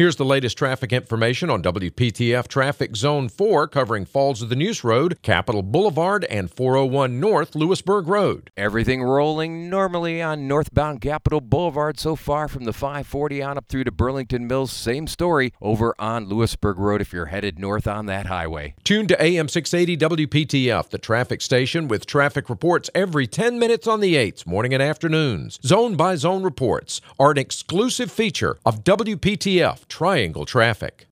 Here's the latest traffic information on WPTF Traffic Zone 4 covering Falls of the Neuse Road, Capital Boulevard, and 401 North Louisburg Road. Everything rolling normally on northbound Capital Boulevard so far from the 540 on up through to Burlington Mills. Same story over on Louisburg Road if you're headed north on that highway. Tune to AM 680 WPTF, the traffic station with traffic reports every 10 minutes on the 8s, morning and afternoons. Zone by zone reports are an exclusive feature of WPTF Triangle Traffic.